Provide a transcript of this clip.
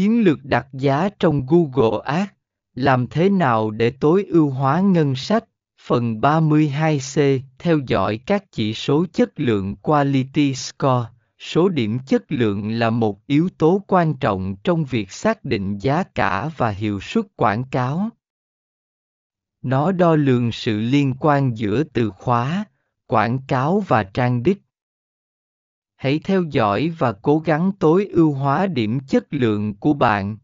Chiến lược đặt giá trong Google Ads, làm thế nào để tối ưu hóa ngân sách? Phần 32C theo dõi các chỉ số chất lượng Quality Score. Số điểm chất lượng là một yếu tố quan trọng trong việc xác định giá cả và hiệu suất quảng cáo. Nó đo lường sự liên quan giữa từ khóa, quảng cáo và trang đích. Hãy theo dõi và cố gắng tối ưu hóa điểm chất lượng của bạn.